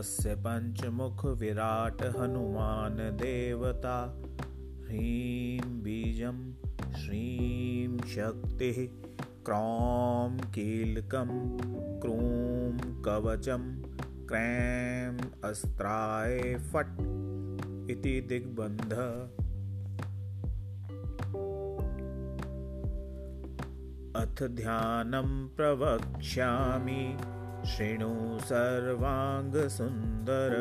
अस्य पञ्चमुखविराट हनुमान देवता। ह्रीं बीजं श्रीं शक्तिः क्रौं कीलकं क्रूं कवचं क्रैं अस्त्राय फट् इति दिग्बन्ध। अथ ध्यानं प्रवक्ष्यामि शृणु सर्वाङ्गसुन्दर।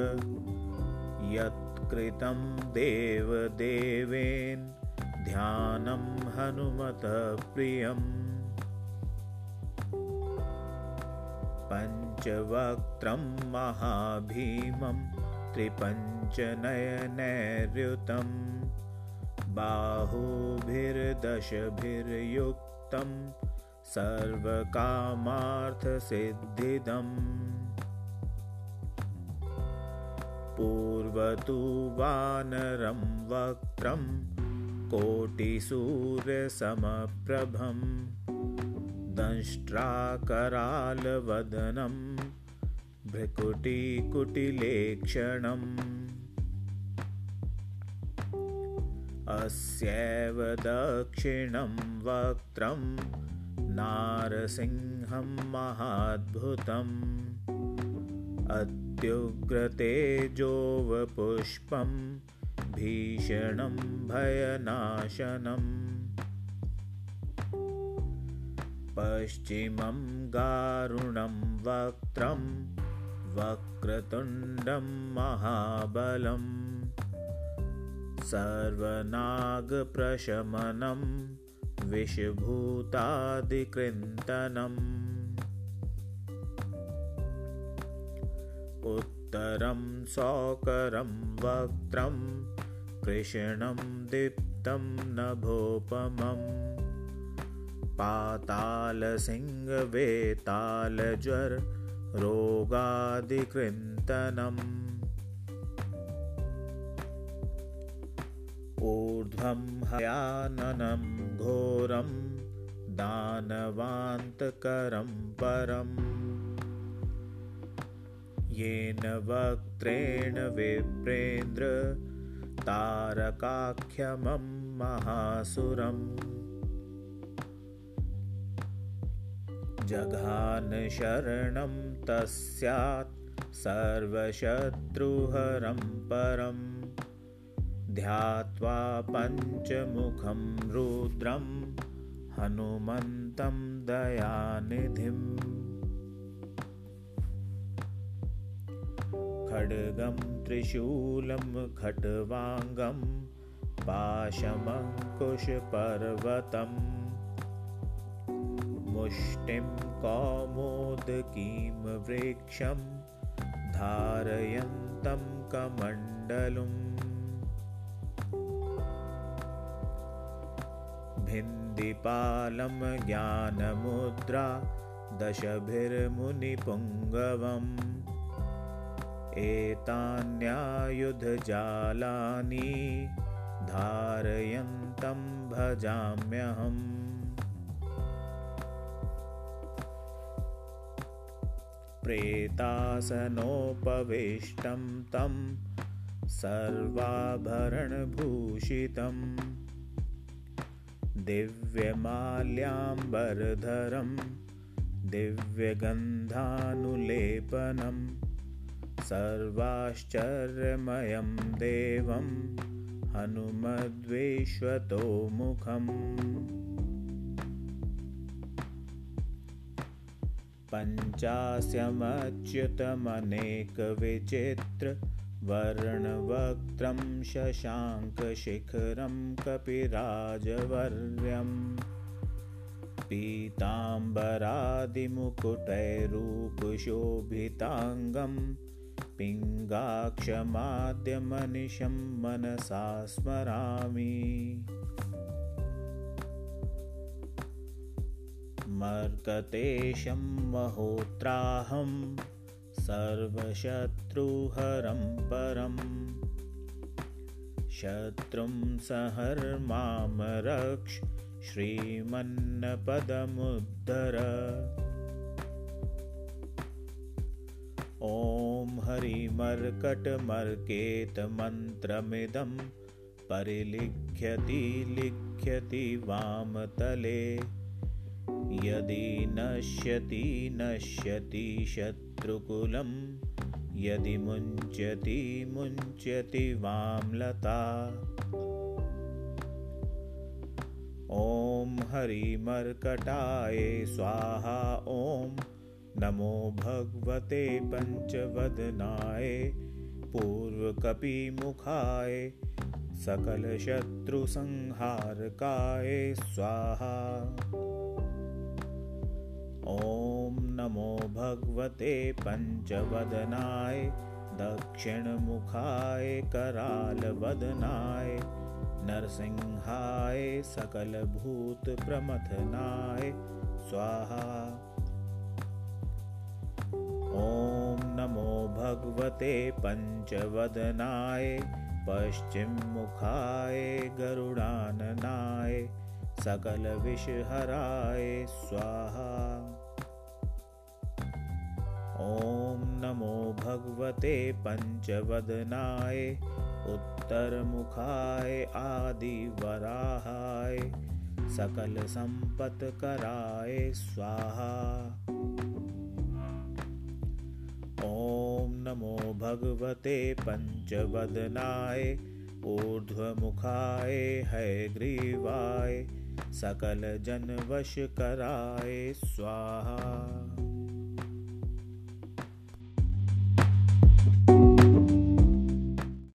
यत्कृतं देवदेवेन ध्यानं हनुमतप्रियम्। पञ्चवक्त्रं महाभीमं त्रिपञ्चनयनैर्युतं बाहुभिर्दशभिर्युक्तं सर्वकामार्थसिद्धिदम्। पूर्वतु वानरं वक्त्रं कोटिसूर्यसमप्रभं दंष्ट्राकरालवदनं भ्रिकुटिकुटिलेक्षणम्। अस्यैव दक्षिणं वक्त्रं नारसिंहं महाद्भुतम् अत्युग्रतेजोवपुष्पं भीषणं भयनाशनम् पश्चिमं गारुणं वक्त्रं वक्रतुण्डं महाबलम् सर्वनागप्रशमनं विषभूतादिकृन्तनम्। उत्तरं सौकरं वक्त्रं कृष्णं दीप्तं नभोपमम् रोगादिकृन्तनम्। ऊर्ध्वं हयाननं घोरं दानवान्तकरं परम्। येन वक्त्रेण विप्रेन्द्र तारकाख्यमं महासुरम्। जघानशरणं तस्यात् सर्वशत्रुहरं परम् ध्यात्वा पञ्चमुखं रुद्रं हनुमन्तं दयानिधिम् खड्गं त्रिशूलं खट्वाङ्गं पाशमङ्कुशपर्वतम् मुष्टिं कौमोदकीं वृक्षं धारयन्तं कमण्डलुम् भिन्दिपालं ज्ञानमुद्रा दशभिर्मुनिपुङ्गवम्। एतान्यायुधजालानि धारयन्तं भजाम्यहम्। प्रेतासनोपविष्टं तं सर्वाभरणभूषितम् दिव्यमाल्याम्बरधरं दिव्यगन्धानुलेपनं सर्वाश्चर्यमयं देवं हनुमद्विश्वतोमुखम्। पञ्चास्यमच्युतमनेकविचित्र वर्णवक्त्रं शशाङ्कशिखरं कपिराजवर्यम्। पीताम्बरादिमुकुटैरूपशोभिताङ्गं पिङ्गाक्षमाद्यमनिशं मनसा स्मरामि। मर्कतेशं महोत्राहम् सर्वशत्रुहरं परम् शत्रुं सहर्मां रक्ष श्रीमन्नपदमुद्धर। ॐ हरिमर्कटमर्केतमन्त्रमिदं परिलिख्यति लिख्यति वामतले यदि नश्यति नश्यति शत्रुकुलं यदि मुञ्च्यति मुञ्च्यति वाम्लता। ॐ हरिमर्कटाय स्वाहा ॐ नमो भगवते पञ्चवदनाय पूर्वकपिमुखाय सकलशत्रुसंहारकाय स्वाहा ॐ नमो भगवते पञ्चवदनाय दक्षिणमुखाय करालवदनाय नरसिंहाय सकलभूतप्रमथनाय स्वाहा। ॐ नमो भगवते पञ्चवदनाय पश्चिममुखाय गरुडाननाय सकलविषहराय स्वाहा। ॐ नमो भगवते पञ्चवदनाय उत्तरमुखाय आदिवराहाय सकलसम्पत्कराय स्वाहा। ॐ नमो भगवते पञ्चवदनाय ऊर्ध्वमुखाय हैग्रीवाय सकलजनवशकराय स्वाहा